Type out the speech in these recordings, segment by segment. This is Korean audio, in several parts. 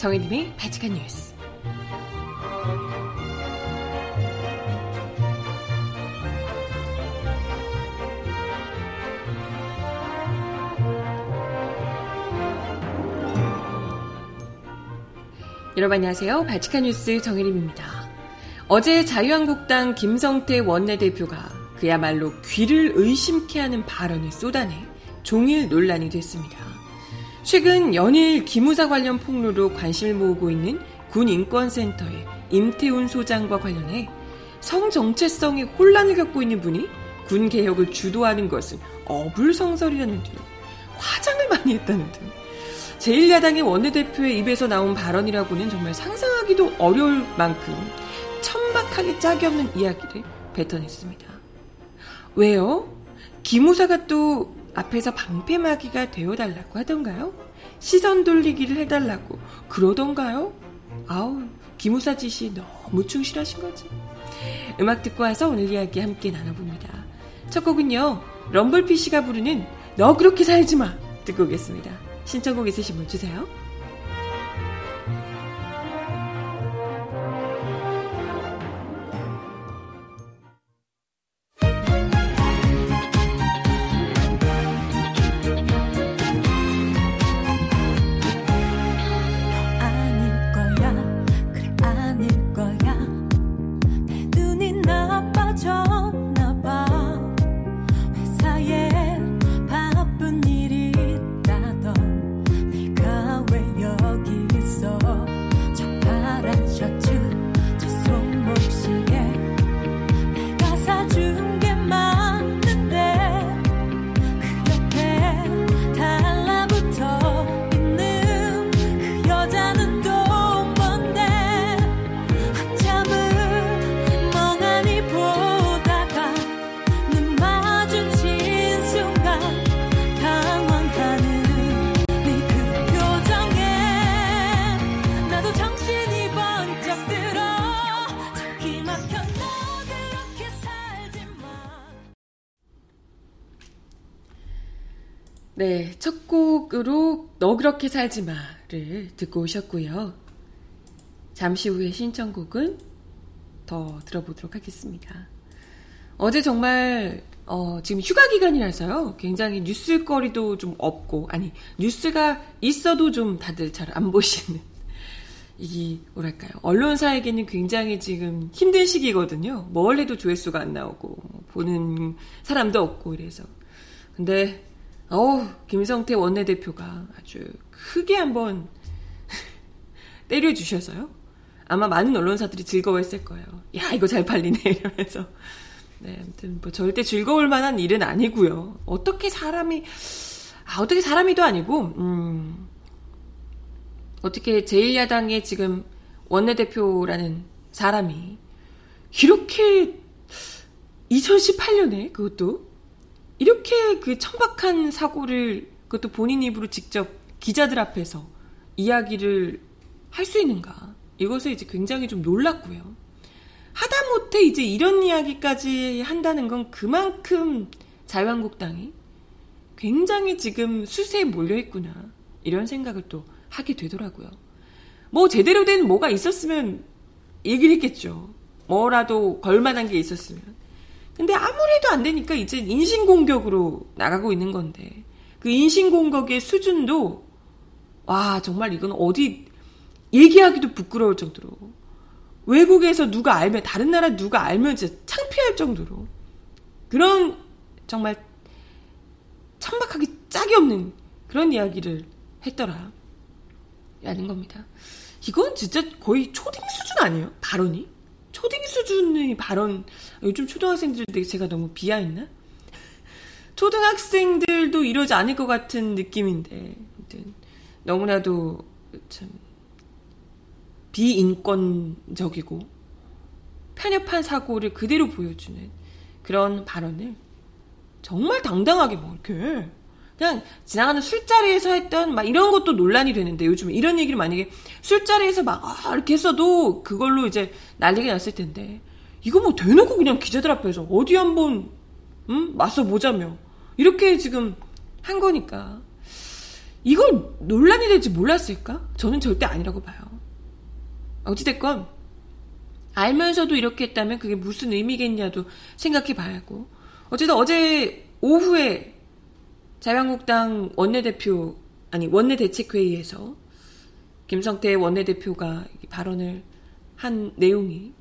정혜림의 발칙한 뉴스. 여러분 안녕하세요. 발칙한 뉴스 정혜림입니다. 어제 자유한국당 김성태 원내대표가 그야말로 귀를 의심케 하는 발언을 쏟아내 종일 논란이 됐습니다. 최근 연일 기무사 관련 폭로로 관심을 모으고 있는 군인권센터의 임태훈 소장과 관련해 성정체성에 혼란을 겪고 있는 분이 군 개혁을 주도하는 것은 어불성설이라는 등 화장을 많이 했다는 등 제1야당의 원내대표의 입에서 나온 발언이라고는 정말 상상하기도 어려울 만큼 천박하게 짝이 없는 이야기를 뱉어냈습니다. 왜요? 기무사가 또 앞에서 방패막이가 되어달라고 하던가요? 시선 돌리기를 해달라고 그러던가요? 아우, 기무사 짓이 너무 충실하신 거지. 음악 듣고 와서 오늘 이야기 함께 나눠봅니다. 첫 곡은요, 럼블피쉬가 부르는 너 그렇게 살지 마! 듣고 오겠습니다. 신청곡 있으신 분 주세요. 네, 첫 곡으로 너 그렇게 살지 마를 듣고 오셨고요. 잠시 후에 신청곡은 더 들어보도록 하겠습니다. 어제 정말 어, 지금 휴가 기간이라서요. 굉장히 뉴스거리도 좀 없고 아니 뉴스가 있어도 좀 다들 잘 안 보시는 이 뭐랄까요 언론사에게는 굉장히 지금 힘든 시기거든요. 뭘 해도 조회수가 안 나오고 보는 사람도 없고 이래서 근데 어우, 김성태 원내대표가 아주 크게 한번 때려주셔서요. 아마 많은 언론사들이 즐거워했을 거예요. 야, 이거 잘 팔리네. 이러면서. 네, 아무튼 뭐 절대 즐거울 만한 일은 아니고요. 어떻게 사람이, 아, 어떻게 사람이도 아니고, 음, 어떻게 제1야당의 지금 원내대표라는 사람이 이렇게 2018년에 그것도 이렇게 그 천박한 사고를 그것도 본인 입으로 직접 기자들 앞에서 이야기를 할 수 있는가? 이것에 이제 굉장히 좀 놀랐고요. 하다못해 이제 이런 이야기까지 한다는 건 그만큼 자유한국당이 굉장히 지금 수세에 몰려있구나. 이런 생각을 또 하게 되더라고요. 뭐 제대로 된 뭐가 있었으면 얘기를 했겠죠. 뭐라도 걸만한 게 있었으면. 근데 아무래도 안 되니까 이제 인신공격으로 나가고 있는 건데 그 인신공격의 수준도 와 정말 이건 어디 얘기하기도 부끄러울 정도로 외국에서 누가 알면 다른 나라 누가 알면 진짜 창피할 정도로 그런 정말 천박하게 짝이 없는 그런 이야기를 했더라 라는 겁니다. 이건 진짜 거의 초딩 수준 아니에요? 발언이? 초딩 수준의 발언, 요즘 초등학생들 되게 제가 너무 비하했나? 초등학생들도 이러지 않을 것 같은 느낌인데, 너무나도 참, 비인권적이고, 편협한 사고를 그대로 보여주는 그런 발언을 정말 당당하게 뭐 이렇게 그냥 지나가는 술자리에서 했던 막 이런 것도 논란이 되는데 요즘 이런 얘기를 만약에 술자리에서 막 아, 이렇게 했어도 그걸로 이제 난리가 났을 텐데 이거 뭐 대놓고 그냥 기자들 앞에서 어디 한번 음? 맞서 보자며 이렇게 지금 한 거니까 이걸 논란이 될지 몰랐을까? 저는 절대 아니라고 봐요. 어찌됐건 알면서도 이렇게 했다면 그게 무슨 의미겠냐도 생각해 봐야 하고 어쨌든 어제 오후에 자유한국당 원내대표 아니 원내대책회의에서 김성태 원내대표가 발언을 한 내용이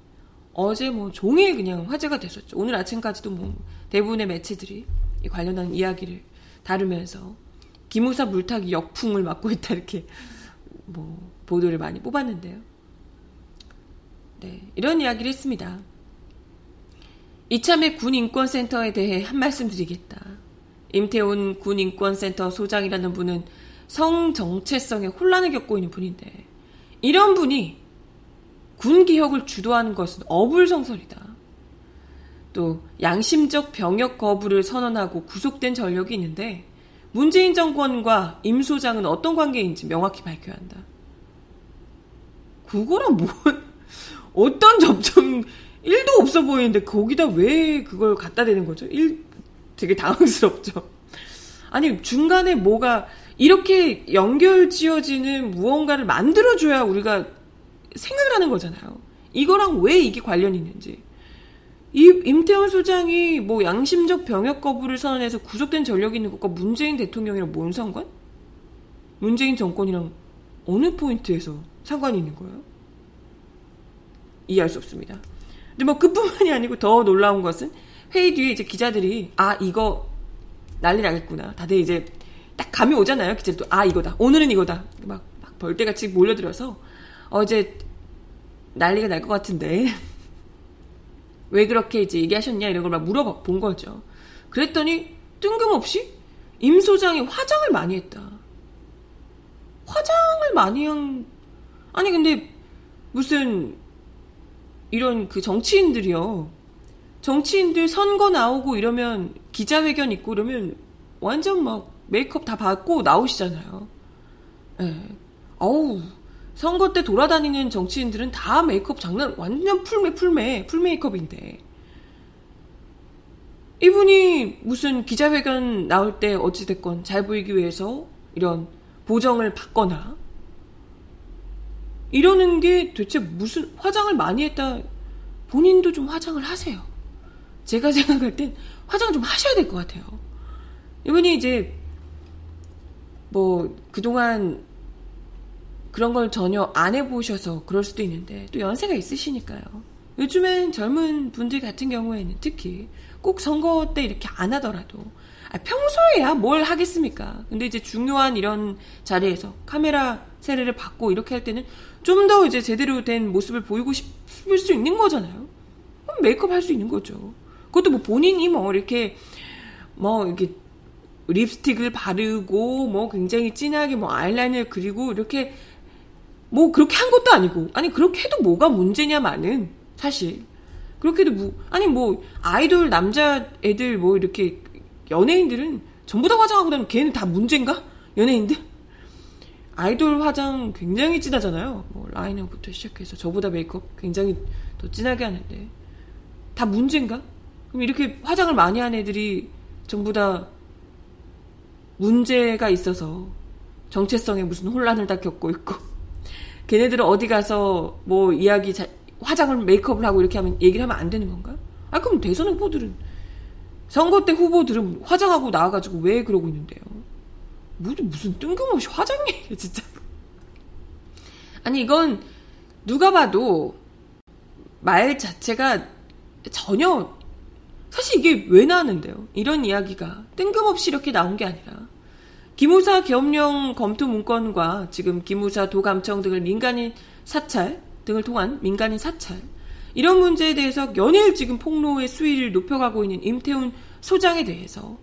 어제 뭐 종일 그냥 화제가 됐었죠. 오늘 아침까지도 뭐 대부분의 매체들이 관련한 이야기를 다루면서 기무사 물타기 역풍을 맞고 있다 이렇게 뭐 보도를 많이 뽑았는데요. 네, 이런 이야기를 했습니다. 이참에 군인권센터에 대해 한 말씀 드리겠다. 임태훈 군인권센터 소장이라는 분은 성 정체성에 혼란을 겪고 있는 분인데 이런 분이 군 개혁을 주도하는 것은 어불성설이다. 또 양심적 병역 거부를 선언하고 구속된 전력이 있는데 문재인 정권과 임 소장은 어떤 관계인지 명확히 밝혀야 한다. 그거랑 뭐 어떤 접점 1도 없어 보이는데 거기다 왜 그걸 갖다 대는 거죠? 1 되게 당황스럽죠. 아니 중간에 뭐가 이렇게 연결 지어지는 무언가를 만들어줘야 우리가 생각을 하는 거잖아요. 이거랑 왜 이게 관련이 있는지. 이 임태원 소장이 뭐 양심적 병역 거부를 선언해서 구속된 전력이 있는 것과 문재인 대통령이랑 뭔 상관? 문재인 정권이랑 어느 포인트에서 상관이 있는 거예요? 이해할 수 없습니다. 근데 뭐 그뿐만이 아니고 더 놀라운 것은 회의 뒤에 이제 기자들이 아 이거 난리 나겠구나. 다들 이제 딱 감이 오잖아요. 기자들도 아 이거다. 오늘은 이거다. 막, 막 벌떼같이 몰려들어서 어제 난리가 날 것 같은데 왜 그렇게 이제 얘기하셨냐 이런 걸 막 물어본 거죠. 그랬더니 뜬금없이 임 소장이 화장을 많이 했다. 화장을 많이 한 아니 근데 무슨 이런 그 정치인들이요. 정치인들 선거 나오고 이러면 기자회견 있고 이러면 완전 막 메이크업 다 받고 나오시잖아요. 예. 네. 어우, 선거 때 돌아다니는 정치인들은 다 메이크업 장난 완전 풀메 풀메 full 메이크업인데 이분이 무슨 기자회견 나올 때 어찌됐건 잘 보이기 위해서 이런 보정을 받거나 이러는 게 도대체 무슨 화장을 많이 했다 본인도 좀 화장을 하세요. 제가 생각할 땐 화장 좀 하셔야 될 것 같아요. 이분이 이제 뭐 그동안 그런 걸 전혀 안 해보셔서 그럴 수도 있는데 또 연세가 있으시니까요. 요즘엔 젊은 분들 같은 경우에는 특히 꼭 선거 때 이렇게 안 하더라도 아, 평소에야 뭘 하겠습니까? 근데 이제 중요한 이런 자리에서 카메라 세례를 받고 이렇게 할 때는 좀 더 이제 제대로 된 모습을 보이고 싶을 수 있는 거잖아요. 메이크업 할 수 있는 거죠. 그것도 뭐 본인이 뭐 이렇게 뭐 이렇게 립스틱을 바르고 뭐 굉장히 진하게 뭐 아이라인을 그리고 이렇게 뭐 그렇게 한 것도 아니고 아니 그렇게 해도 뭐가 문제냐마는 사실. 그렇게 해도 뭐 아니 뭐 아이돌 남자 애들 뭐 이렇게 연예인들은 전부 다 화장하고 다니면 걔는 다 문제인가? 연예인들? 아이돌 화장 굉장히 진하잖아요. 뭐 라이너부터 시작해서 저보다 메이크업 굉장히 더 진하게 하는데. 다 문제인가 그럼 이렇게 화장을 많이 한 애들이 전부 다 문제가 있어서 정체성에 무슨 혼란을 다 겪고 있고 걔네들은 어디 가서 뭐 이야기 자, 화장을 메이크업을 하고 이렇게 하면 얘기를 하면 안 되는 건가? 아 그럼 대선 후보들은 선거 때 후보들은 화장하고 나와가지고 왜 그러고 있는데요? 무슨 무슨 뜬금없이 화장해 진짜. 아니 이건 누가 봐도 말 자체가 전혀 사실 이게 왜 나왔는데요? 이런 이야기가 뜬금없이 이렇게 나온 게 아니라 기무사 계엄령 검토 문건과 지금 기무사 도감청 등을 민간인 사찰 등을 통한 민간인 사찰 이런 문제에 대해서 연일 지금 폭로의 수위를 높여가고 있는 임태훈 소장에 대해서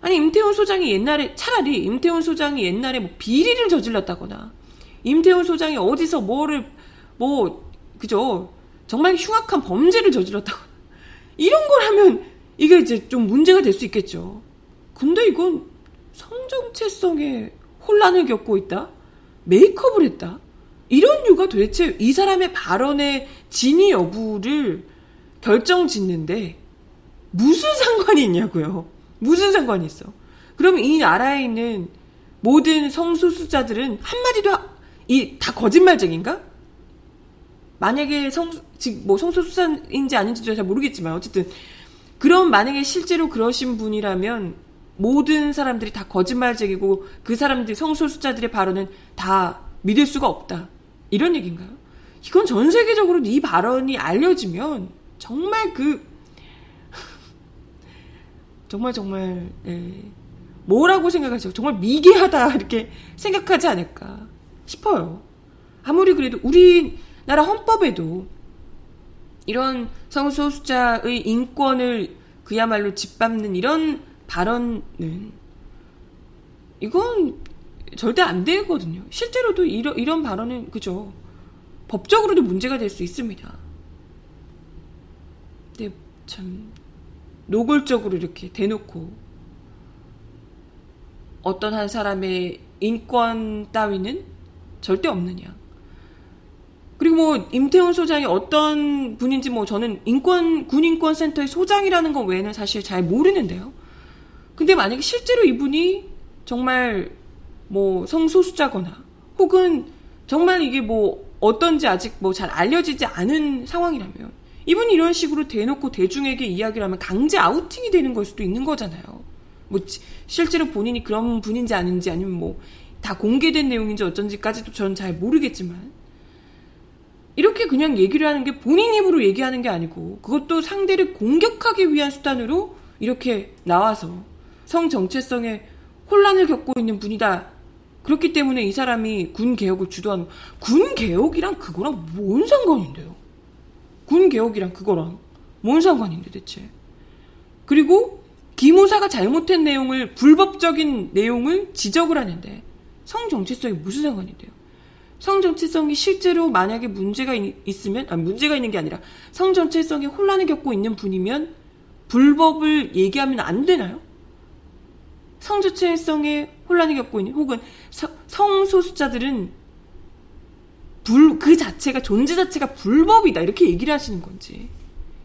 아니 임태훈 소장이 옛날에 차라리 임태훈 소장이 옛날에 뭐 비리를 저질렀다거나 임태훈 소장이 어디서 뭐를 뭐 그죠 정말 흉악한 범죄를 저질렀다거나 이런 걸 하면 이게 이제 좀 문제가 될 수 있겠죠. 근데 이건 성정체성에 혼란을 겪고 있다? 메이크업을 했다? 이런 이유가 도대체 이 사람의 발언의 진위 여부를 결정 짓는데 무슨 상관이 있냐고요. 무슨 상관이 있어. 그러면 이 나라에 있는 모든 성소수자들은 한마디도 이 다 거짓말쟁인가? 만약에 성, 지금 뭐 성소수자인지 아닌지도 잘 모르겠지만 어쨌든 그럼 만약에 실제로 그러신 분이라면 모든 사람들이 다 거짓말쟁이고 그 사람들 성소수자들의 발언은 다 믿을 수가 없다. 이런 얘기인가요? 이건 전 세계적으로 이 발언이 알려지면 정말 그 정말 정말 예, 뭐라고 생각하죠? 정말 미개하다 이렇게 생각하지 않을까 싶어요. 아무리 그래도 우리 나라 헌법에도 이런 성소수자의 인권을 그야말로 짓밟는 이런 발언은 이건 절대 안 되거든요. 실제로도 이런, 이런 발언은 그죠. 법적으로도 문제가 될 수 있습니다. 근데 참 노골적으로 이렇게 대놓고 어떤 한 사람의 인권 따위는 절대 없느냐. 그리고 뭐 임태훈 소장이 어떤 분인지 뭐 저는 인권 군인권 센터의 소장이라는 것 외에는 사실 잘 모르는데요. 근데 만약에 실제로 이분이 정말 뭐 성소수자거나 혹은 정말 이게 뭐 어떤지 아직 뭐 잘 알려지지 않은 상황이라면 이분이 이런 식으로 대놓고 대중에게 이야기를 하면 강제 아우팅이 되는 걸 수도 있는 거잖아요. 뭐 실제로 본인이 그런 분인지 아닌지 아니면 뭐 다 공개된 내용인지 어쩐지까지도 저는 잘 모르겠지만 이렇게 그냥 얘기를 하는 게 본인 입으로 얘기하는 게 아니고 그것도 상대를 공격하기 위한 수단으로 이렇게 나와서 성 정체성에 혼란을 겪고 있는 분이다. 그렇기 때문에 이 사람이 군 개혁을 주도하는 군 개혁이랑 그거랑 뭔 상관인데요? 군 개혁이랑 그거랑 뭔 상관인데 대체? 그리고 기무사가 잘못한 내용을 불법적인 내용을 지적을 하는데 성 정체성이 무슨 상관인데요? 성 정체성이 실제로 만약에 문제가 있 으면 아 문제가 있는 게 아니라 성 정체성에 혼란을 겪고 있는 분이면 불법을 얘기하면 안 되나요? 성 정체성에 혼란을 겪고 있는 혹은 성소수자들은 불, 그 자체가 존재 자체가 불법이다 이렇게 얘기를 하시는 건지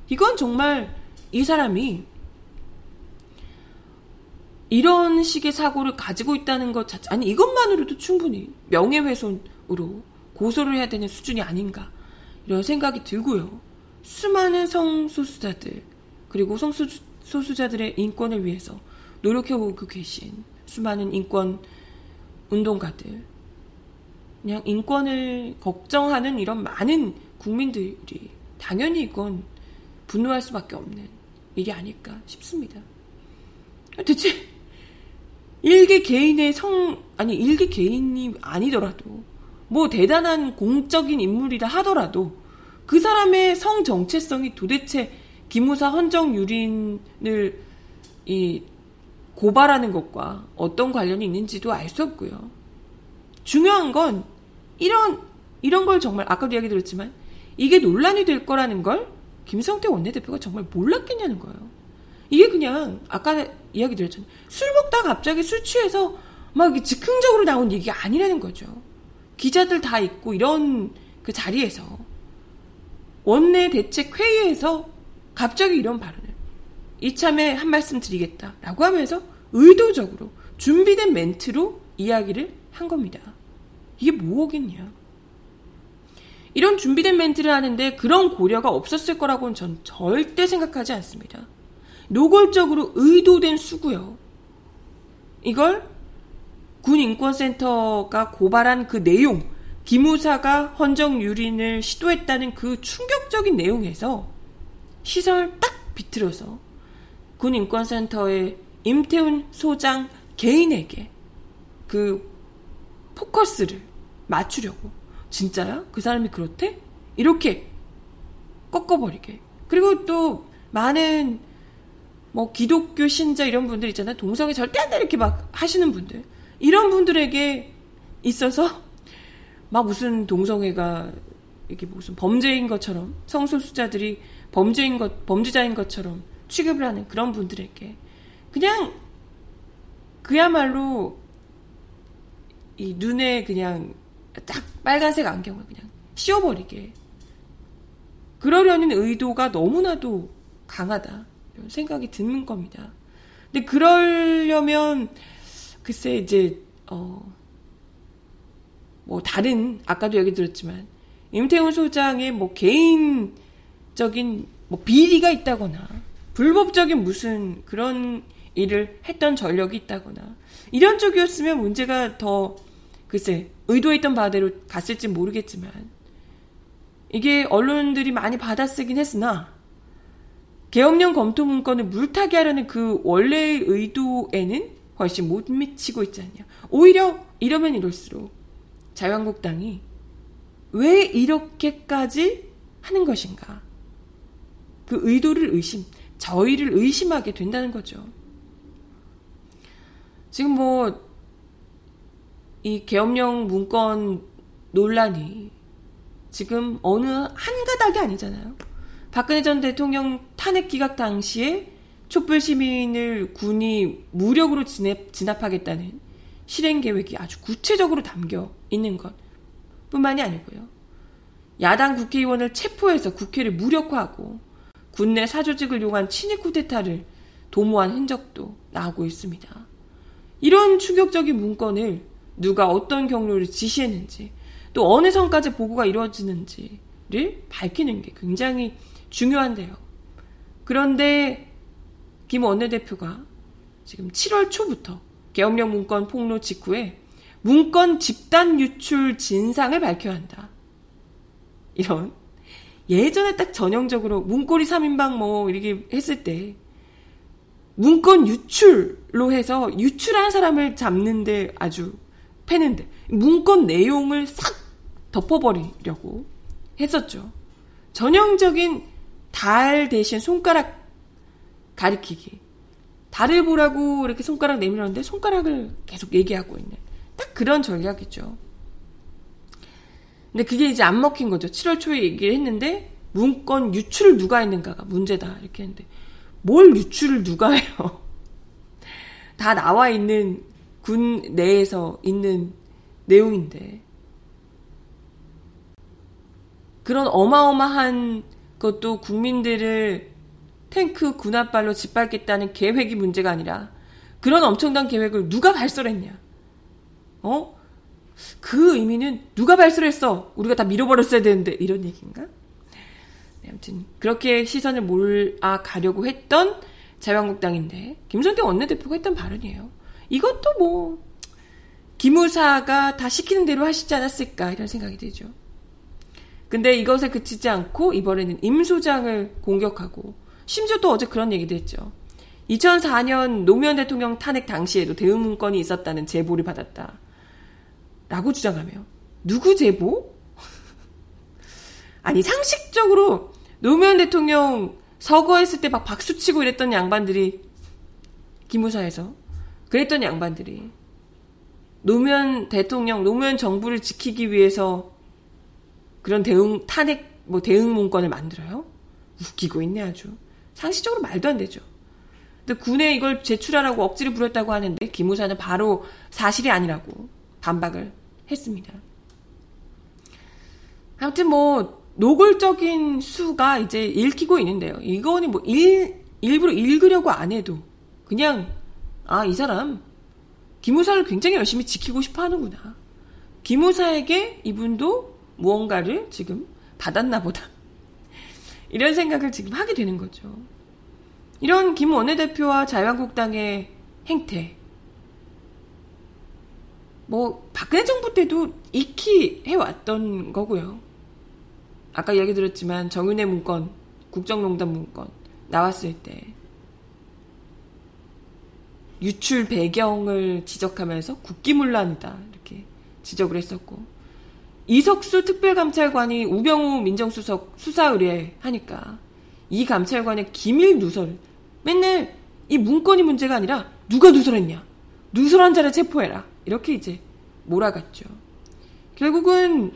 이건 정말 이 사람이 이런 식의 사고를 가지고 있다는 것 자체 아니 이것만으로도 충분히 명예훼손 으로 고소를 해야 되는 수준이 아닌가 이런 생각이 들고요 수많은 성소수자들 그리고 성소수자들의 인권을 위해서 노력해오고 계신 수많은 인권 운동가들 그냥 인권을 걱정하는 이런 많은 국민들이 당연히 이건 분노할 수밖에 없는 일이 아닐까 싶습니다. 대체 일개 개인의 성 아니 일개 개인이 아니더라도 뭐 대단한 공적인 인물이라 하더라도 그 사람의 성 정체성이 도대체 기무사 헌정 유린을 이 고발하는 것과 어떤 관련이 있는지도 알 수 없고요. 중요한 건 이런 이런 걸 정말 아까도 이야기 드렸지만 이게 논란이 될 거라는 걸 김성태 원내대표가 정말 몰랐겠냐는 거예요. 이게 그냥 아까 이야기 드렸잖아요. 술 먹다가 갑자기 술 취해서 막 즉흥적으로 나온 얘기가 아니라는 거죠. 기자들 다 있고 이런 그 자리에서 원내 대책 회의에서 갑자기 이런 발언을 이참에 한 말씀 드리겠다라고 하면서 의도적으로 준비된 멘트로 이야기를 한 겁니다. 이게 뭐겠냐. 이런 준비된 멘트를 하는데 그런 고려가 없었을 거라고는 전 절대 생각하지 않습니다. 노골적으로 의도된 수고요. 이걸 군인권센터가 고발한 그 내용, 기무사가 헌정 유린을 시도했다는 그 충격적인 내용에서 시선을 딱 비틀어서 군인권센터의 임태훈 소장 개인에게 그 포커스를 맞추려고. 진짜야? 그 사람이 그렇대? 이렇게 꺾어버리게. 그리고 또 많은 뭐 기독교 신자 이런 분들 있잖아요. 동성애 절대 안 돼! 이렇게 막 하시는 분들. 이런 분들에게 있어서 막 무슨 동성애가 이게 무슨 범죄인 것처럼 성소수자들이 범죄인 것 범죄자인 것처럼 취급을 하는 그런 분들에게 그냥 그야말로 이 눈에 그냥 딱 빨간색 안경을 그냥 씌워버리게 그러려는 의도가 너무나도 강하다 이런 생각이 드는 겁니다. 근데 그러려면 글쎄 이제 어, 뭐 다른 아까도 얘기 들었지만 임태훈 소장의 뭐 개인적인 뭐 비리가 있다거나 불법적인 무슨 그런 일을 했던 전력이 있다거나 이런 쪽이었으면 문제가 더 글쎄 의도했던 바대로 갔을지 모르겠지만 이게 언론들이 많이 받아쓰긴 했으나 계엄령 검토 문건을 물타기 하려는 그 원래의 의도에는 훨씬 못 미치고 있지 않냐. 오히려 이러면 이럴수록 자유한국당이 왜 이렇게까지 하는 것인가. 그 의도를 의심, 저희를 의심하게 된다는 거죠. 지금 뭐, 이 계엄령 문건 논란이 지금 어느 한 가닥이 아니잖아요. 박근혜 전 대통령 탄핵 기각 당시에 촛불 시민을 군이 무력으로 진압, 진압 하겠다는 실행 계획이 아주 구체적으로 담겨 있는 것 뿐만이 아니고요. 야당 국회의원을 체포해서 국회를 무력화하고 군내 사조직을 이용한 친위 쿠데타를 도모한 흔적도 나오고 있습니다. 이런 충격적인 문건을 누가 어떤 경로를 지시했는지 또 어느 선까지 보고가 이루어지는지를 밝히는 게 굉장히 중요한데요. 그런데 김 원내대표가 지금 7월 초부터 계엄령 문건 폭로 직후에 문건 집단 유출 진상을 밝혀야 한다. 이런 예전에 딱 전형적으로 문고리 3인방 뭐 이렇게 했을 때 문건 유출로 해서 유출한 사람을 잡는데 아주 패는데 문건 내용을 싹 덮어버리려고 했었죠. 전형적인 달 대신 손가락 가리키기. 달을 보라고 이렇게 손가락 내밀었는데 손가락을 계속 얘기하고 있는 딱 그런 전략이죠. 근데 그게 이제 안 먹힌 거죠. 7월 초에 얘기를 했는데 문건 유출을 누가 했는가가 문제다 이렇게 했는데 뭘 유출을 누가 해요? 다 나와 있는 군 내에서 있는 내용인데 그런 어마어마한 그것도 국민들을 탱크 군합발로 짓밟겠다는 계획이 문제가 아니라 그런 엄청난 계획을 누가 발설했냐? 어? 그 의미는 누가 발설했어? 우리가 다 밀어버렸어야 되는데 이런 얘기인가? 네, 아무튼 그렇게 시선을 몰아 가려고 했던 자유한국당인데 김성태 원내대표가 했던 발언이에요. 이것도 뭐 기무사가 다 시키는 대로 하시지 않았을까 이런 생각이 들죠. 근데 이것에 그치지 않고 이번에는 임 소장을 공격하고 심지어 또 어제 그런 얘기도 했죠. 2004년 노무현 대통령 탄핵 당시에도 대응 문건이 있었다는 제보를 받았다. 라고 주장하며 누구 제보? 아니 상식적으로 노무현 대통령 서거했을 때 막 박수치고 이랬던 양반들이 기무사에서 그랬던 양반들이 노무현 대통령 노무현 정부를 지키기 위해서 그런 대응 탄핵 뭐 대응 문건을 만들어요? 웃기고 있네 아주. 상식적으로 말도 안 되죠. 근데 군에 이걸 제출하라고 억지를 부렸다고 하는데 기무사는 바로 사실이 아니라고 반박을 했습니다. 아무튼 뭐 노골적인 수가 이제 읽히고 있는데요. 이거는 뭐 일, 일부러 읽으려고 안 해도 그냥 아 이 사람 기무사를 굉장히 열심히 지키고 싶어 하는구나. 기무사에게 이분도 무언가를 지금 받았나 보다. 이런 생각을 지금 하게 되는 거죠. 이런 김 원내대표와 자유한국당의 행태. 뭐, 박근혜 정부 때도 익히 해왔던 거고요. 아까 얘기 들었지만 정윤회 문건, 국정농단 문건 나왔을 때 유출 배경을 지적하면서 국기문란이다 이렇게 지적을 했었고 이석수 특별감찰관이 우병우 민정수석 수사 의뢰하니까 이 감찰관의 기밀 누설 맨날 이 문건이 문제가 아니라 누가 누설했냐 누설한 자를 체포해라 이렇게 이제 몰아갔죠. 결국은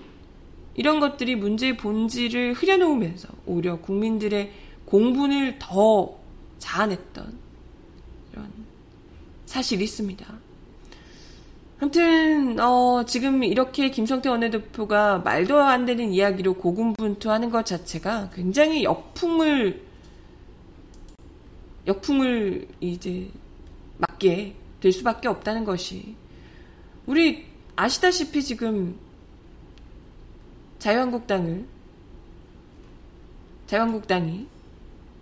이런 것들이 문제의 본질을 흐려놓으면서 오히려 국민들의 공분을 더 자아냈던 이런 사실이 있습니다. 아무튼 어, 지금 이렇게 김성태 원내대표가 말도 안 되는 이야기로 고군분투하는 것 자체가 굉장히 역풍을 역풍을 이제 맞게 될 수밖에 없다는 것이. 우리 아시다시피 지금 자유한국당을 자유한국당이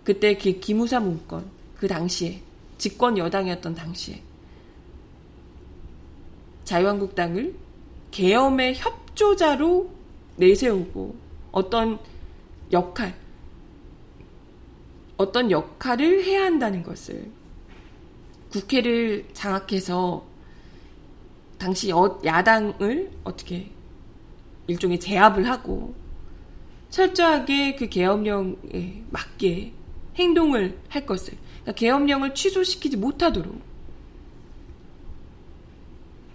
그때 기, 기무사 문건 그 당시에 집권 여당이었던 당시에 자유한국당을 계엄의 협조자로 내세우고 어떤 역할 어떤 역할을 해야 한다는 것을 국회를 장악해서 당시 야당을 어떻게 일종의 제압을 하고 철저하게 그 계엄령에 맞게 행동을 할 것을 그러니까 계엄령을 취소시키지 못하도록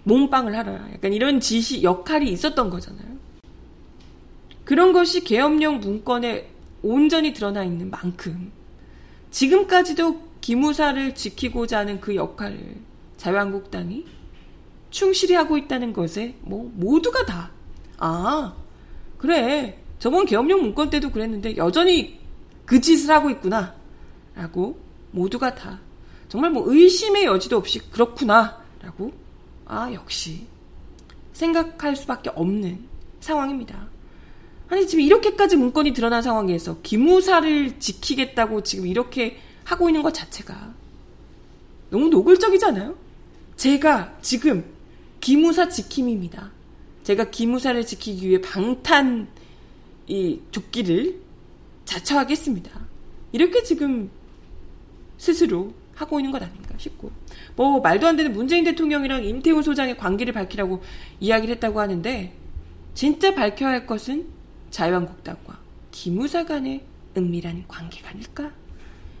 몸빵을 하라. 약간 이런 지시 역할이 있었던 거잖아요. 그런 것이 계엄령 문건에 온전히 드러나 있는 만큼 지금까지도 기무사를 지키고자 하는 그 역할을 자유한국당이 충실히 하고 있다는 것에 뭐 모두가 다 아, 그래. 저번 계엄령 문건 때도 그랬는데 여전히 그 짓을 하고 있구나. 라고 모두가 다 정말 뭐 의심의 여지도 없이 그렇구나. 라고 아, 역시 생각할 수밖에 없는 상황입니다. 아니, 지금 이렇게까지 문건이 드러난 상황에서 기무사를 지키겠다고 지금 이렇게 하고 있는 것 자체가 너무 노골적이잖아요? 제가 지금 기무사 지킴입니다. 제가 기무사를 지키기 위해 방탄 이 조끼를 자처하겠습니다. 이렇게 지금 스스로 하고 있는 것 아닌가 싶고 뭐 말도 안 되는 문재인 대통령이랑 임태훈 소장의 관계를 밝히라고 이야기를 했다고 하는데 진짜 밝혀야 할 것은 자유한국당과 기무사 간의 은밀한 관계가 아닐까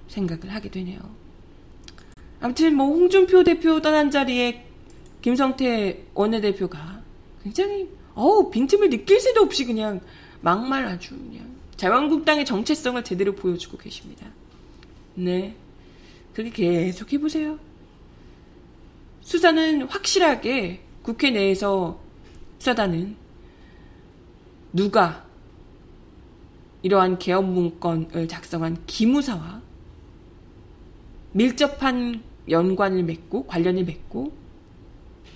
생각을 하게 되네요. 아무튼 뭐 홍준표 대표 떠난 자리에 김성태 원내대표가 굉장히 어우 빈틈을 느낄 새도 없이 그냥 막말 아주 그냥 자유한국당의 정체성을 제대로 보여주고 계십니다. 네. 그렇게 계속 해보세요. 수사는 확실하게 국회 내에서 수사단은 누가 이러한 개업 문건을 작성한 기무사와 밀접한 연관을 맺고 관련을 맺고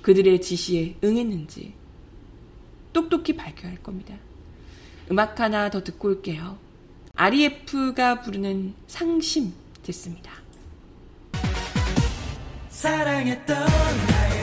그들의 지시에 응했는지 똑똑히 밝혀야 할 겁니다. 음악 하나 더 듣고 올게요. REF가 부르는 상심 듣습니다. 사랑했던 나의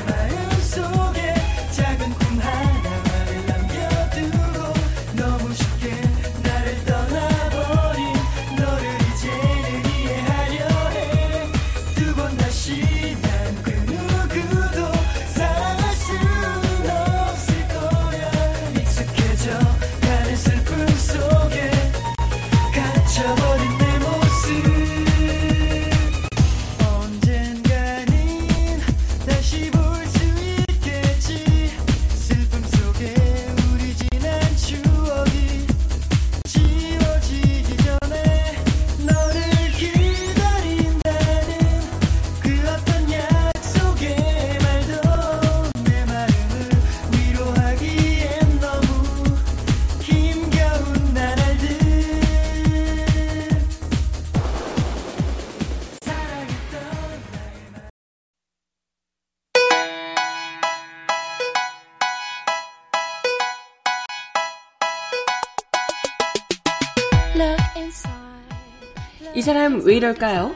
왜 이럴까요?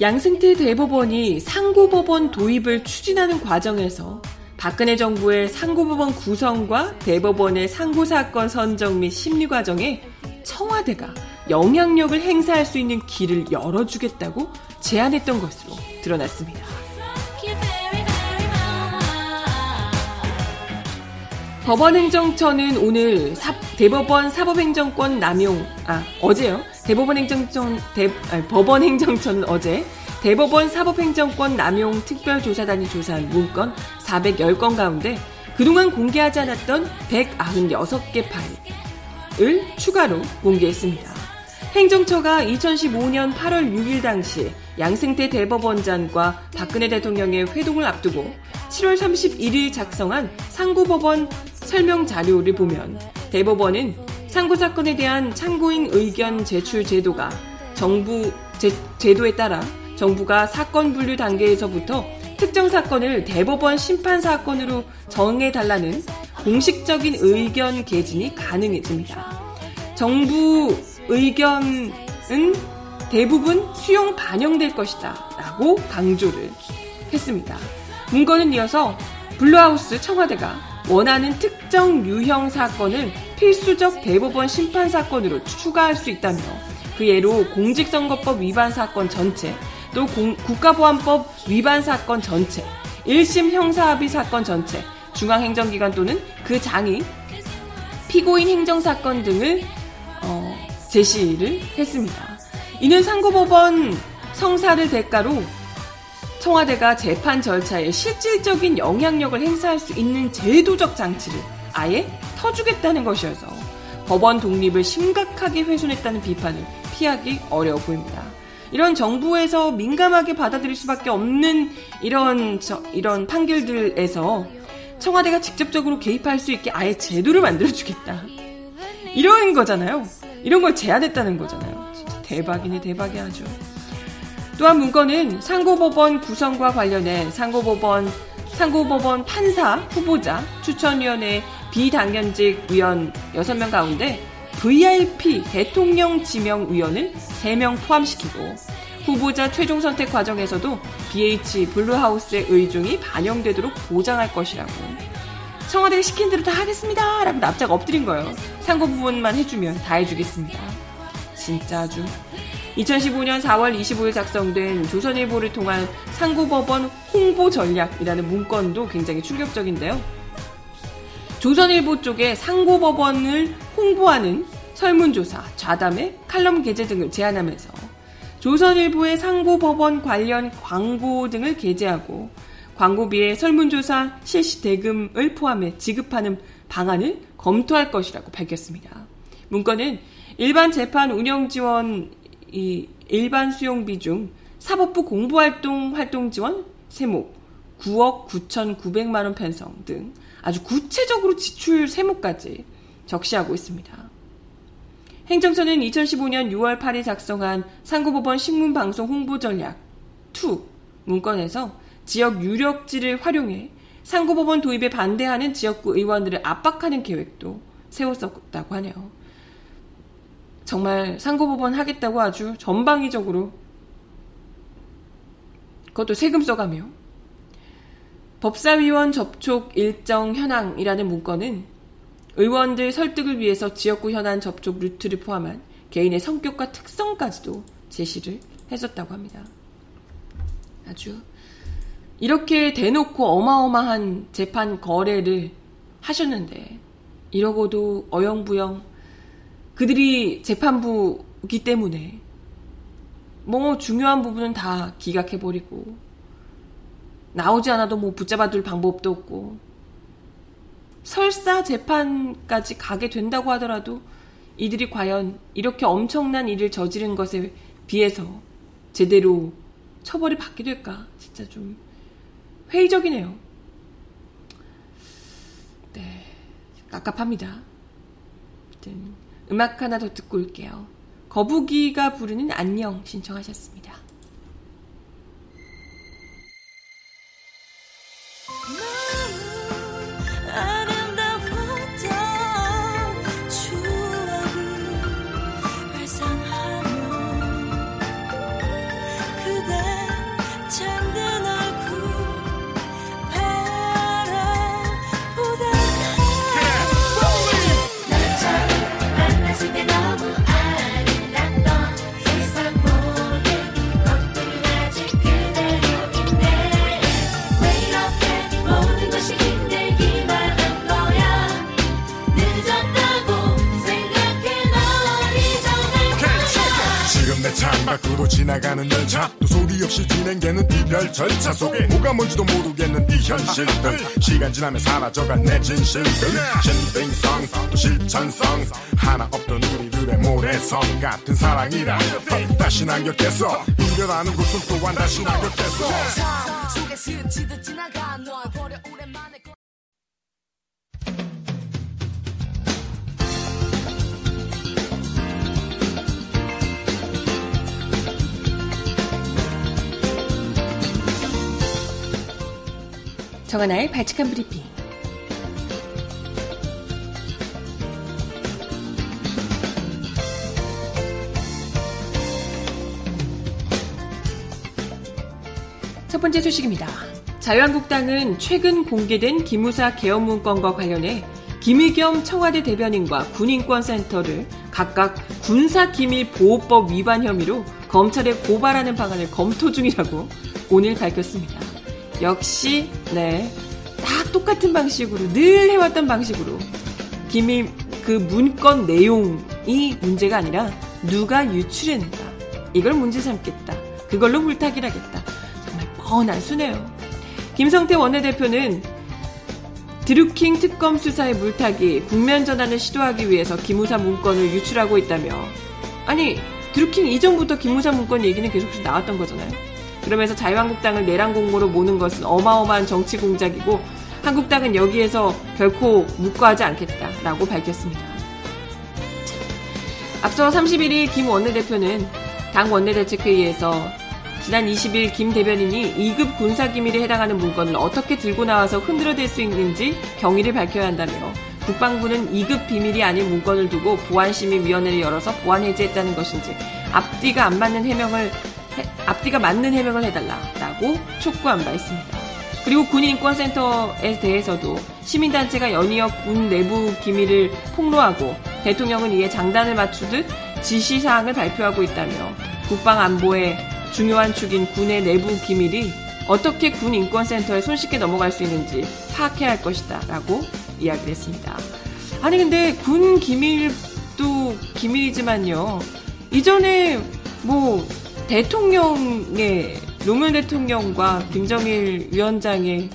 양승태 대법원이 상고법원 도입을 추진하는 과정에서 박근혜 정부의 상고법원 구성과 대법원의 상고사건 선정 및 심리 과정에 청와대가 영향력을 행사할 수 있는 길을 열어주겠다고 제안했던 것으로 드러났습니다. 법원행정처는 오늘 사, 대법원 사법행정권 남용, 아, 어제요. 대법원행정처, 대, 아니, 법원행정처는 어제 대법원 사법행정권 남용 특별조사단이 조사한 문건 410건 가운데 그동안 공개하지 않았던 196개 파일을 추가로 공개했습니다. 행정처가 2015년 8월 6일 당시 양승태 대법원장과 박근혜 대통령의 회동을 앞두고 7월 31일 작성한 상고법원 설명 자료를 보면 대법원은 상고 사건에 대한 참고인 의견 제출 제도가 정부 제, 제도에 따라 정부가 사건 분류 단계에서부터 특정 사건을 대법원 심판 사건으로 정해달라는 공식적인 의견 개진이 가능해집니다. 정부 의견은 대부분 수용 반영될 것이다 라고 강조를 했습니다. 문건은 이어서 Blue House 청와대가 원하는 특정 유형 사건을 필수적 대법원 심판 사건으로 추가할 수 있다며 그 예로 공직선거법 위반 사건 전체, 또 공, 국가보안법 위반 사건 전체, 1심 형사합의 사건 전체, 중앙행정기관 또는 그 장이 피고인 행정사건 등을 어, 제시를 했습니다. 이는 상고법원 성사를 대가로 청와대가 재판 절차에 실질적인 영향력을 행사할 수 있는 제도적 장치를 아예 터주겠다는 것이어서 법원 독립을 심각하게 훼손했다는 비판을 피하기 어려워 보입니다. 이런 정부에서 민감하게 받아들일 수밖에 없는 이런 저, 이런 판결들에서 청와대가 직접적으로 개입할 수 있게 아예 제도를 만들어 주겠다. 이런 거잖아요. 이런 걸 제안했다는 거잖아요. 진짜 대박이네 대박이 아주. 또한 문건은 상고법원 구성과 관련해 상고법원 상고법원 판사 후보자 추천위원회 비당연직 위원 6명 가운데 VIP 대통령 지명 위원을 3명 포함시키고 후보자 최종 선택 과정에서도 BH 블루하우스의 의중이 반영되도록 보장할 것이라고 청와대가 시킨 대로 다 하겠습니다 라고 납작 엎드린 거예요. 상고 부분만 해주면 다 해주겠습니다. 진짜 아주 2015년 4월 25일 작성된 조선일보를 통한 상고법원 홍보 전략이라는 문건도 굉장히 충격적인데요. 조선일보 쪽에 상고법원을 홍보하는 설문조사, 좌담회, 칼럼 게재 등을 제안하면서 조선일보의 상고법원 관련 광고 등을 게재하고 광고비에 설문조사 실시 대금을 포함해 지급하는 방안을 검토할 것이라고 밝혔습니다. 문건은 일반 재판 운영 지원 이 일반 수용비 중 사법부 공부활동 활동 지원 세목 9억 9,900만 원 편성 등 아주 구체적으로 지출 세목까지 적시하고 있습니다. 행정처는 2015년 6월 8일 작성한 상고법원 신문방송 홍보 전략 2 문건에서 지역 유력지를 활용해 상고법원 도입에 반대하는 지역구 의원들을 압박하는 계획도 세웠었다고 하네요. 정말 상고법원 하겠다고 아주 전방위적으로 그것도 세금 써가며 법사위원 접촉 일정 현황이라는 문건은 의원들 설득을 위해서 지역구 현안 접촉 루트를 포함한 개인의 성격과 특성까지도 제시를 했었다고 합니다. 아주 이렇게 대놓고 어마어마한 재판 거래를 하셨는데 이러고도 어영부영 그들이 재판부기 때문에 뭐 중요한 부분은 다 기각해버리고 나오지 않아도 뭐 붙잡아둘 방법도 없고 설사 재판까지 가게 된다고 하더라도 이들이 과연 이렇게 엄청난 일을 저지른 것에 비해서 제대로 처벌이 받게 될까 진짜 좀 회의적이네요. 네, 깝깝합니다. 아무튼 음악 하나 더 듣고 올게요. 거북이가 부르는 안녕 신청하셨습니다. 현실들. 시간 지나면 사라져간 내 진실들. 신빙성 또 실천성. 하나 없던 우리들의 모래성. 같은 사랑이라. 다시 남겼겠어 이별하는 곳은 또한 다시 남겼겠어 정하나의 발칙한 브리핑. 첫 번째 소식입니다. 자유한국당은 최근 공개된 기무사 개헌 문 건과 관련해 김의겸 청와대 대변인과 군인권센터를 각각 군사기밀보호법 위반 혐의로 검찰에 고발하는 방안을 검토 중이라고 오늘 밝혔습니다. 역시 네. 다 똑같은 방식으로 늘 해왔던 방식으로 기밀 그 문건 내용이 문제가 아니라 누가 유출했는가 이걸 문제 삼겠다. 그걸로 물타기를 하겠다. 정말 뻔한 수네요. 김성태 원내대표는 드루킹 특검 수사의 물타기, 국면 전환을 시도하기 위해서 기무사 문건을 유출하고 있다며. 아니, 드루킹 이전부터 기무사 문건 얘기는 계속 나왔던 거잖아요. 그러면서 자유한국당을 내란 공모로 모는 것은 어마어마한 정치 공작이고 한국당은 여기에서 결코 묵과하지 않겠다라고 밝혔습니다. 앞서 31일 김 원내대표는 당 원내대책회의에서 지난 20일 김 대변인이 2급 군사기밀에 해당하는 문건을 어떻게 들고 나와서 흔들어댈 수 있는지 경위를 밝혀야 한다며 국방부는 2급 비밀이 아닌 문건을 두고 보안심의위원회를 열어서 보안 해제했다는 것인지 앞뒤가 안 맞는 해명을 앞뒤가 맞는 해명을 해달라라고 촉구한 바 있습니다. 그리고 군인권센터에 대해서도 시민단체가 연이어 군 내부 기밀을 폭로하고 대통령은 이에 장단을 맞추듯 지시사항을 발표하고 있다며 국방안보의 중요한 축인 군의 내부 기밀이 어떻게 군인권센터에 손쉽게 넘어갈 수 있는지 파악해야 할 것이다 라고 이야기를 했습니다. 아니 근데 군 기밀도 기밀이지만요. 이전에 뭐 대통령의 노무현 대통령과 김정일 위원장의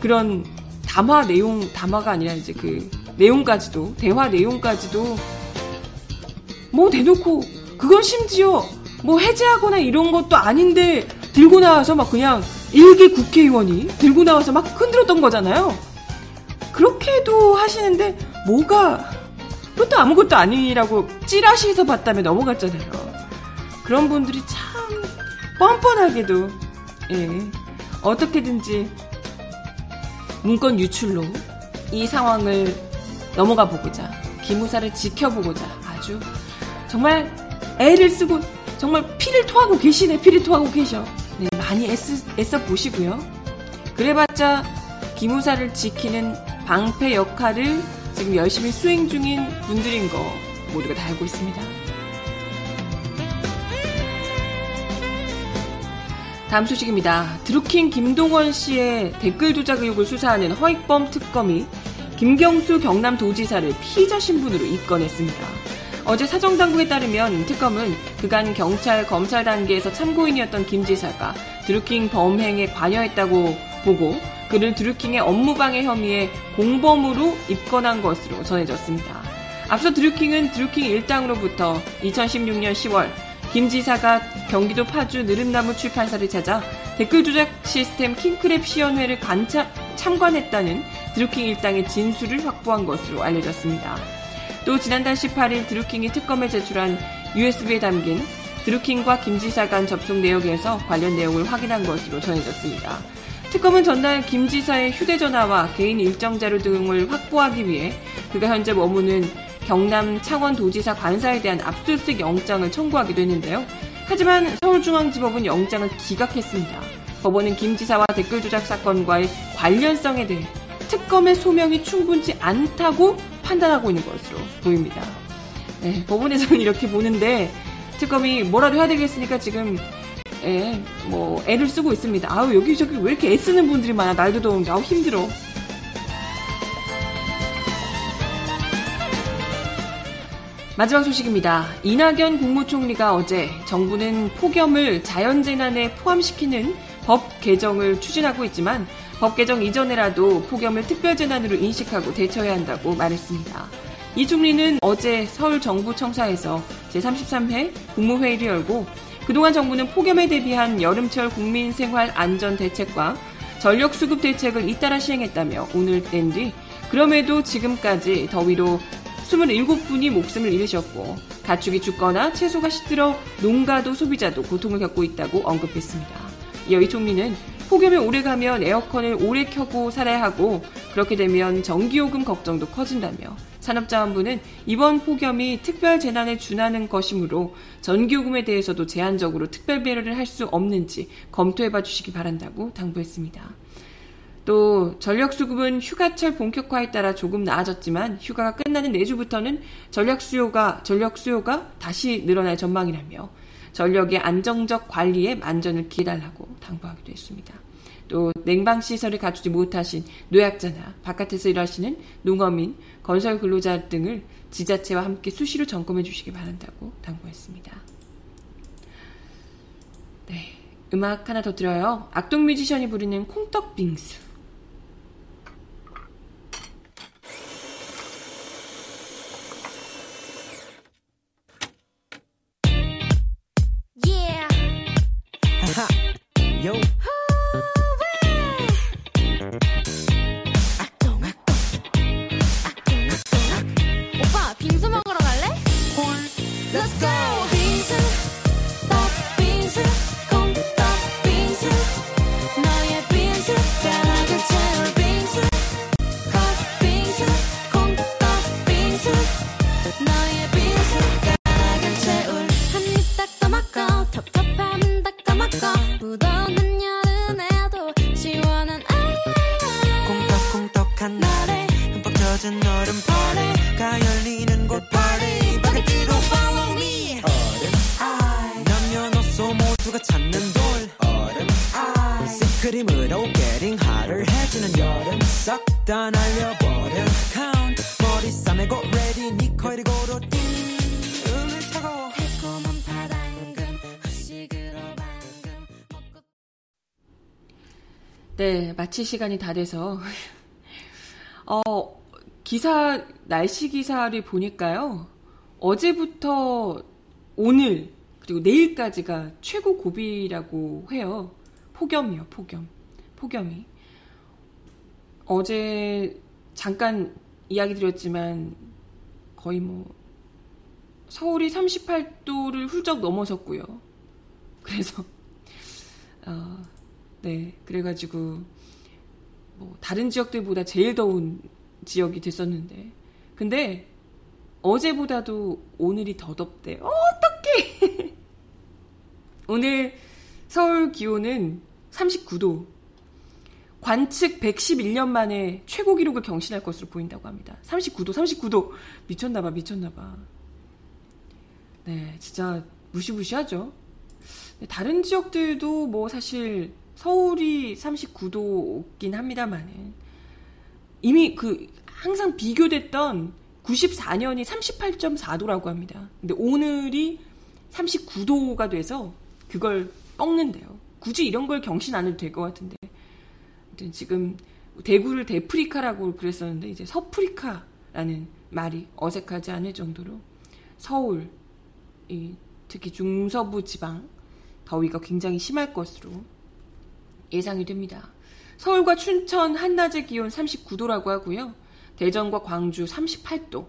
그런 담화 내용 담화가 아니라 이제 그 내용까지도 대화 내용까지도 뭐 대놓고 그건 심지어 뭐 해제하거나 이런 것도 아닌데 들고 나와서 막 그냥 일개 국회의원이 들고 나와서 막 흔들었던 거잖아요. 그렇게도 하시는데 뭐가 그것도 아무것도 아니라고 찌라시에서 봤다며 넘어갔잖아요. 그런 분들이 참 뻔뻔하게도 예, 어떻게든지 문건 유출로 이 상황을 넘어가 보고자 기무사를 지켜보고자 아주 정말 애를 쓰고 정말 피를 토하고 계시네 피를 토하고 계셔 네, 많이 애쓰, 애써 보시고요 그래봤자 기무사를 지키는 방패 역할을 지금 열심히 수행 중인 분들인 거 모두가 다 알고 있습니다. 다음 소식입니다. 드루킹 김동원 씨의 댓글 조작 의혹을 수사하는 허익범 특검이 김경수 경남도지사를 피의자 신분으로 입건했습니다. 어제 사정당국에 따르면 특검은 그간 경찰, 검찰 단계에서 참고인이었던 김 지사가 드루킹 범행에 관여했다고 보고 그를 드루킹의 업무방해 혐의에 공범으로 입건한 것으로 전해졌습니다. 앞서 드루킹은 드루킹 일당으로부터 2016년 10월 김 지사가 경기도 파주 느릅나무 출판사를 찾아 댓글 조작 시스템 킹크랩 시연회를 간차, 참관했다는 드루킹 일당의 진술을 확보한 것으로 알려졌습니다. 또 지난달 18일 드루킹이 특검에 제출한 USB에 담긴 드루킹과 김 지사 간 접촉 내역에서 관련 내용을 확인한 것으로 전해졌습니다. 특검은 전날 김 지사의 휴대전화와 개인 일정 자료 등을 확보하기 위해 그가 현재 머무는 경남 창원도지사 관사에 대한 압수수색 영장을 청구하기도 했는데요. 하지만 서울중앙지법은 영장을 기각했습니다. 법원은 김 지사와 댓글 조작 사건과의 관련성에 대해 특검의 소명이 충분치 않다고 판단하고 있는 것으로 보입니다. 네, 법원에서는 이렇게 보는데 특검이 뭐라도 해야 되겠으니까 지금 예, 뭐 애를 쓰고 있습니다. 아우 여기저기 왜 이렇게 애쓰는 분들이 많아 날도 더운데 아우 힘들어. 마지막 소식입니다. 이낙연 국무총리가 어제 정부는 폭염을 자연재난에 포함시키는 법 개정을 추진하고 있지만 법 개정 이전에라도 폭염을 특별재난으로 인식하고 대처해야 한다고 말했습니다. 이 총리는 어제 서울 정부청사에서 제33회 국무회의를 열고 그동안 정부는 폭염에 대비한 여름철 국민생활 안전 대책과 전력 수급 대책을 잇따라 시행했다며 오늘 뗀 뒤 그럼에도 지금까지 더위로 27분이 목숨을 잃으셨고 가축이 죽거나 채소가 시들어 농가도 소비자도 고통을 겪고 있다고 언급했습니다. 이어 이 총리는 폭염이 오래 가면 에어컨을 오래 켜고 살아야 하고 그렇게 되면 전기요금 걱정도 커진다며 산업자원부는 이번 폭염이 특별 재난에 준하는 것이므로 전기요금에 대해서도 제한적으로 특별 배려를 할 수 없는지 검토해봐 주시기 바란다고 당부했습니다. 또 전력 수급은 휴가철 본격화에 따라 조금 나아졌지만 휴가가 끝나는 내주부터는 전력 수요가 전력 수요가 다시 늘어날 전망이라며 전력의 안정적 관리에 만전을 기해달라고 당부하기도 했습니다. 또 냉방 시설을 갖추지 못하신 노약자나 바깥에서 일하시는 농어민, 건설 근로자 등을 지자체와 함께 수시로 점검해 주시기 바란다고 당부했습니다. 네, 음악 하나 더 들어요. 악동 뮤지션이 부르는 콩떡 빙수. yo. Hooray! 마칠 시간이 다 돼서. 어, 기사 날씨 기사를 보니까요. 어제부터 오늘 그리고 내일까지가 최고 고비라고 해요. 폭염이요, 폭염. 폭염이. 어제 잠깐 이야기 드렸지만 거의 뭐 서울이 38도를 훌쩍 넘어섰고요. 그래서 어, 네 그래가지고 뭐 다른 지역들보다 제일 더운 지역이 됐었는데 근데 어제보다도 오늘이 더 덥대. 어, 어떡해! 오늘 서울 기온은 39도. 관측 111년 만에 최고 기록을 경신할 것으로 보인다고 합니다. 39도, 39도. 미쳤나봐, 미쳤나봐. 네, 진짜 무시무시하죠. 다른 지역들도 뭐 사실 서울이 39도긴 합니다만은 이미 그 항상 비교됐던 94년이 38.4도라고 합니다. 근데 오늘이 39도가 돼서 그걸 꺾는데요. 굳이 이런 걸 경신 안 해도 될 것 같은데. 지금 대구를 대프리카라고 그랬었는데 이제 서프리카라는 말이 어색하지 않을 정도로 서울, 특히 중서부 지방 더위가 굉장히 심할 것으로 예상이 됩니다. 서울과 춘천 한낮의 기온 39도라고 하고요. 대전과 광주 38도,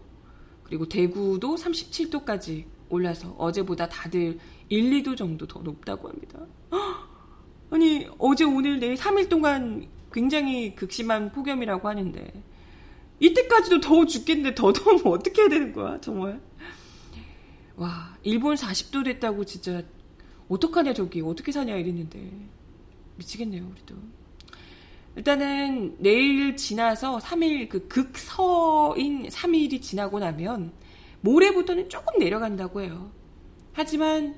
그리고 대구도 37도까지 올라서 어제보다 다들 1, 2도 정도 더 높다고 합니다. 아니, 어제, 오늘, 내일 3일 동안 굉장히 극심한 폭염이라고 하는데, 이때까지도 더워 죽겠는데 더 더우면 어떻게 해야 되는 거야, 정말. 와, 일본 40도 됐다고 진짜, 어떡하냐, 저기, 어떻게 사냐, 이랬는데. 미치겠네요, 우리도. 일단은 내일 지나서 3일 그 극서인 3일이 지나고 나면 모레부터는 조금 내려간다고 해요. 하지만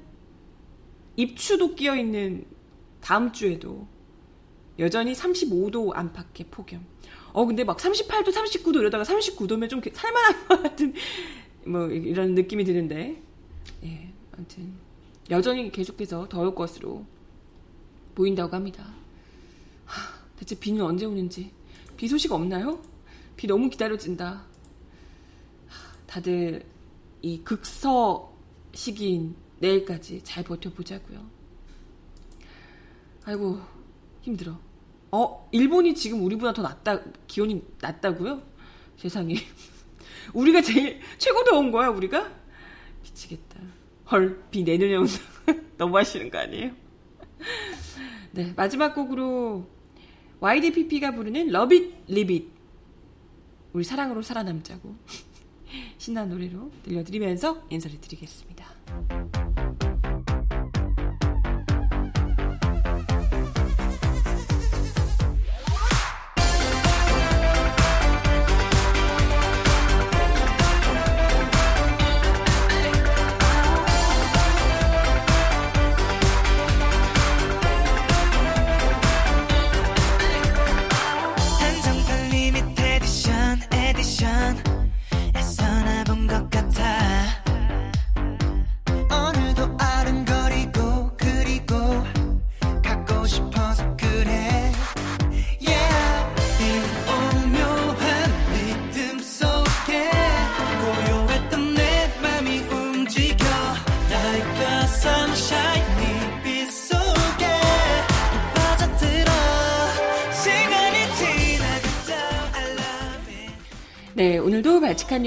입추도 끼어 있는 다음 주에도 여전히 35도 안팎의 폭염. 어 근데 막 38도, 39도 이러다가 39도면 좀 살만한 것 같은 뭐 이런 느낌이 드는데 예, 아무튼 여전히 계속해서 더울 것으로 보인다고 합니다. 하, 대체 비는 언제 오는지 비 소식 없나요? 비 너무 기다려진다. 다들 이 극서 시기인 내일까지 잘 버텨보자고요. 아이고 힘들어. 어 일본이 지금 우리보다 더 낮다 기온이 낮다고요? 세상에 우리가 제일 최고 더운 거야 우리가? 미치겠다. 헐비 온다. 너무 하시는 거 아니에요? 네, 마지막 곡으로 YDPP가 부르는 Live It. 우리 사랑으로 살아남자고 신나는 노래로 들려드리면서 인사를 드리겠습니다.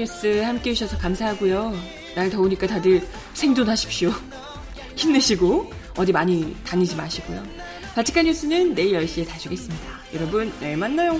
뉴스 함께 해주셔서 감사하고요. 날 더우니까 다들 생존하십시오. 힘내시고 어디 많이 다니지 마시고요. 발칙한 뉴스는 내일 10시에 다시 오겠습니다. 여러분, 내일 만나요.